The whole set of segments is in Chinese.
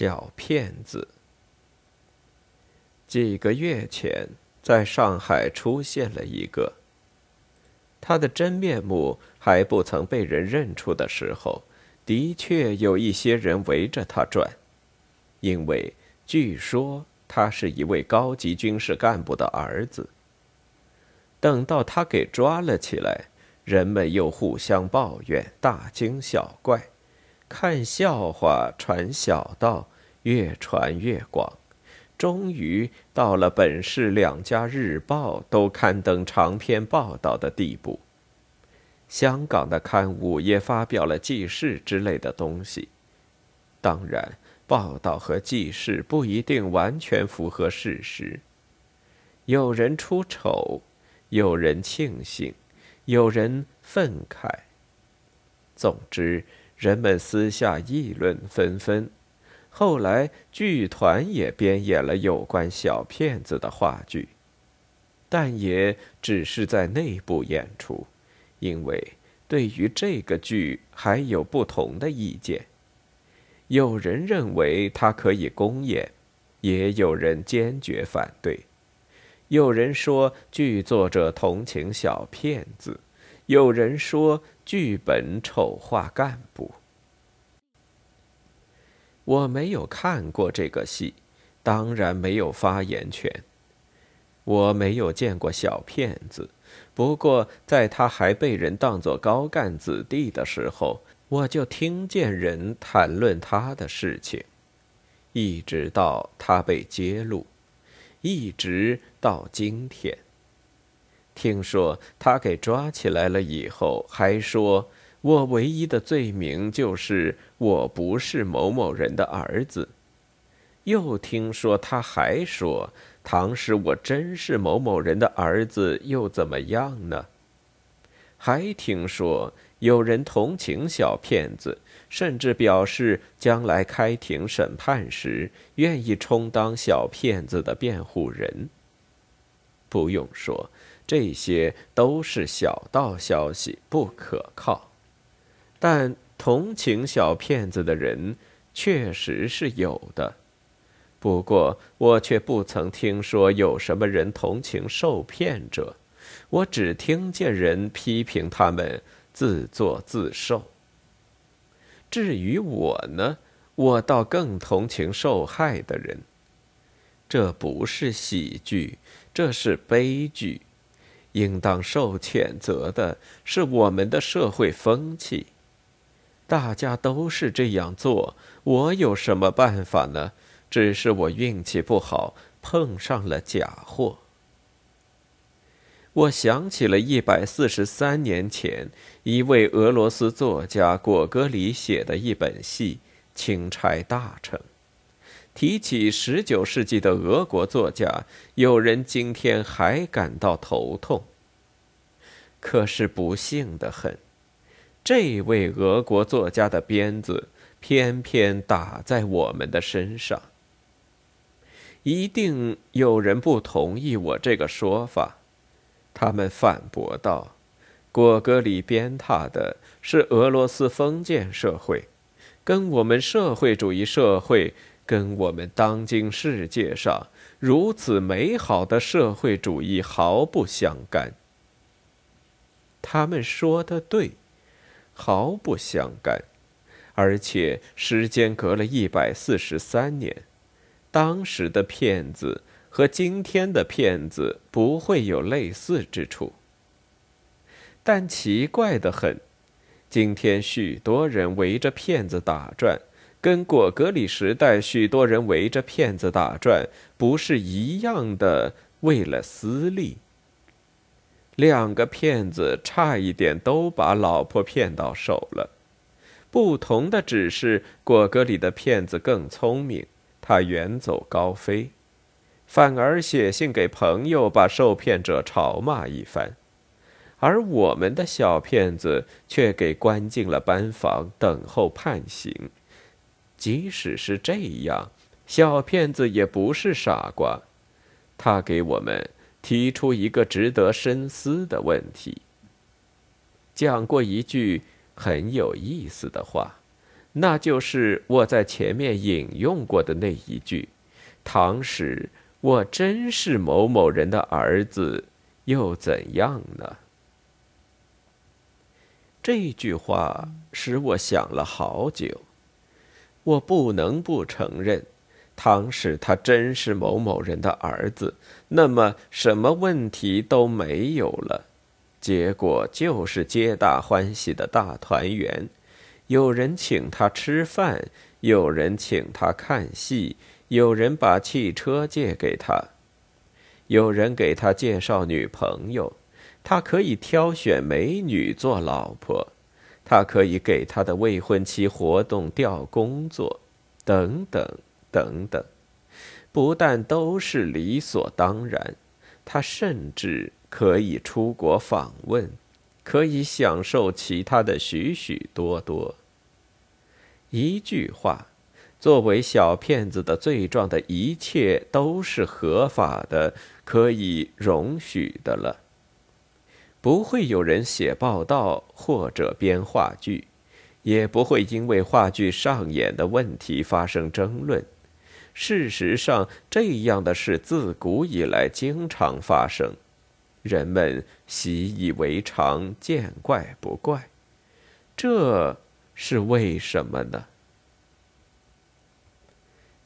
小骗子。几个月前，在上海出现了一个。他的真面目还不曾被人认出的时候，的确有一些人围着他转，因为据说他是一位高级军事干部的儿子。等到他给抓了起来，人们又互相抱怨，大惊小怪。看笑话传小道，越传越广，终于到了本市两家日报都刊登长篇报道的地步。香港的刊物也发表了记事之类的东西。当然，报道和记事不一定完全符合事实。有人出丑，有人庆幸，有人愤慨。总之。人们私下议论纷纷，后来剧团也编演了有关小骗子的话剧，但也只是在内部演出，因为对于这个剧还有不同的意见。有人认为它可以公演，也有人坚决反对。有人说剧作者同情小骗子。有人说剧本丑化干部。我没有看过这个戏，当然没有发言权。我没有见过小骗子，不过在他还被人当作高干子弟的时候，我就听见人谈论他的事情，一直到他被揭露，一直到今天。听说他给抓起来了以后，还说我唯一的罪名就是我不是某某人的儿子。又听说他还说，倘使我真是某某人的儿子，又怎么样呢？还听说有人同情小骗子，甚至表示将来开庭审判时，愿意充当小骗子的辩护人。不用说。这些都是小道消息，不可靠。但同情小骗子的人确实是有的，不过我却不曾听说有什么人同情受骗者。我只听见人批评他们自作自受。至于我呢，我倒更同情受害的人。这不是喜剧，这是悲剧。应当受谴责的是我们的社会风气。大家都是这样做，我有什么办法呢？只是我运气不好，碰上了假货。我想起了一百四十三年前一位俄罗斯作家果戈里写的一本戏《钦差大臣》。提起十九世纪的俄国作家，有人今天还感到头痛。可是不幸的很，这位俄国作家的鞭子偏偏打在我们的身上。一定有人不同意我这个说法，他们反驳道：“果戈里鞭挞的是俄罗斯封建社会，跟我们社会主义社会。”跟我们当今世界上如此美好的社会主义毫不相干。他们说的对，毫不相干，而且时间隔了一百四十三年，当时的骗子和今天的骗子不会有类似之处。但奇怪的很，今天许多人围着骗子打转。跟果戈里时代许多人围着骗子打转，不是一样的？为了私利，两个骗子差一点都把老婆骗到手了。不同的只是果戈里的骗子更聪明，他远走高飞，反而写信给朋友，把受骗者嘲骂一番；而我们的小骗子却给关进了班房，等候判刑。即使是这样，小骗子也不是傻瓜。他给我们提出一个值得深思的问题。讲过一句很有意思的话，那就是我在前面引用过的那一句：“唐使我真是某某人的儿子，又怎样呢？”这句话使我想了好久。我不能不承认，倘使他真是某某人的儿子，那么什么问题都没有了。结果就是皆大欢喜的大团圆，有人请他吃饭，有人请他看戏，有人把汽车借给他，有人给他介绍女朋友，他可以挑选美女做老婆。他可以给他的未婚妻活动调工作，等等等等，不但都是理所当然，他甚至可以出国访问，可以享受其他的许许多多。一句话，作为小骗子的罪状的一切都是合法的，可以容许的了。不会有人写报道或者编话剧，也不会因为话剧上演的问题发生争论。事实上，这样的事自古以来经常发生，人们习以为常，见怪不怪。这是为什么呢？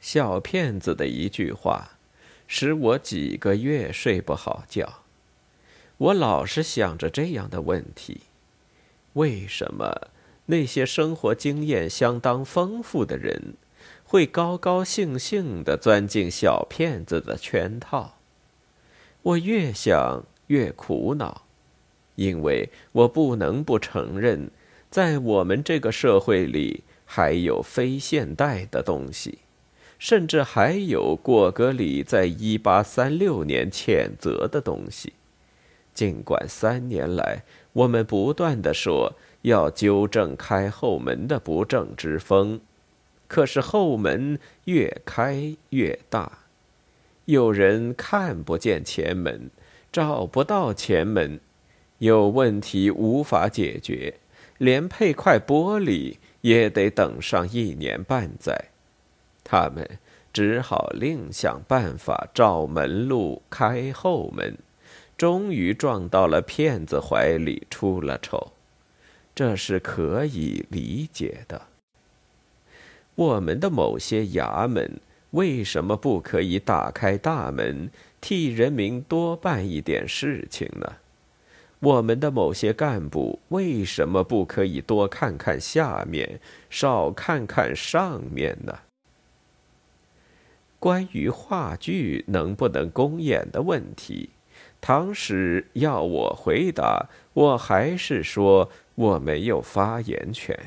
小骗子的一句话，使我几个月睡不好觉。我老是想着这样的问题：为什么那些生活经验相当丰富的人，会高高兴兴地钻进小骗子的圈套？我越想越苦恼，因为我不能不承认，在我们这个社会里，还有非现代的东西，甚至还有果戈里在一八三六年谴责的东西。尽管三年来，我们不断的说要纠正开后门的不正之风，可是后门越开越大，有人看不见前门，找不到前门，有问题无法解决，连配块玻璃也得等上一年半载，他们只好另想办法找门路开后门。终于撞到了骗子怀里，出了丑，这是可以理解的。我们的某些衙门为什么不可以打开大门，替人民多办一点事情呢？我们的某些干部为什么不可以多看看下面，少看看上面呢？关于话剧能不能公演的问题。唐史要我回答，我还是说我没有发言权。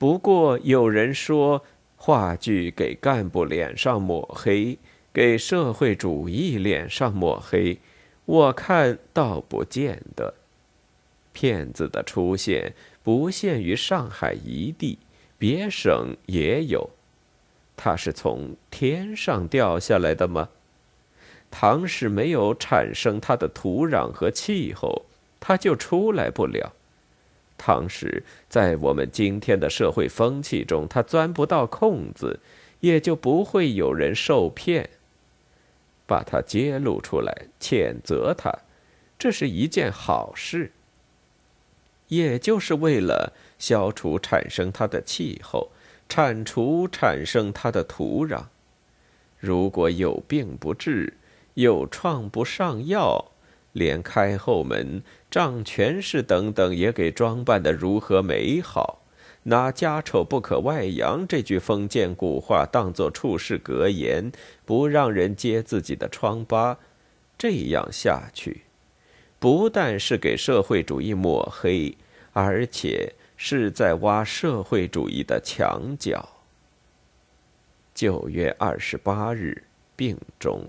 不过有人说，话剧给干部脸上抹黑，给社会主义脸上抹黑，我看倒不见得。骗子的出现不限于上海一地，别省也有。他是从天上掉下来的吗？唐氏没有产生它的土壤和气候，它就出来不了。唐时在我们今天的社会风气中，它钻不到空子，也就不会有人受骗。把它揭露出来，谴责它，这是一件好事。也就是为了消除产生它的气候，铲除产生它的土壤。如果有病不治，又创不上药，连开后门、仗权势等等也给装扮的如何美好，拿“家丑不可外扬”这句封建古话当作处世格言，不让人揭自己的疮疤，这样下去，不但是给社会主义抹黑，而且是在挖社会主义的墙角。九月二十八日，病中。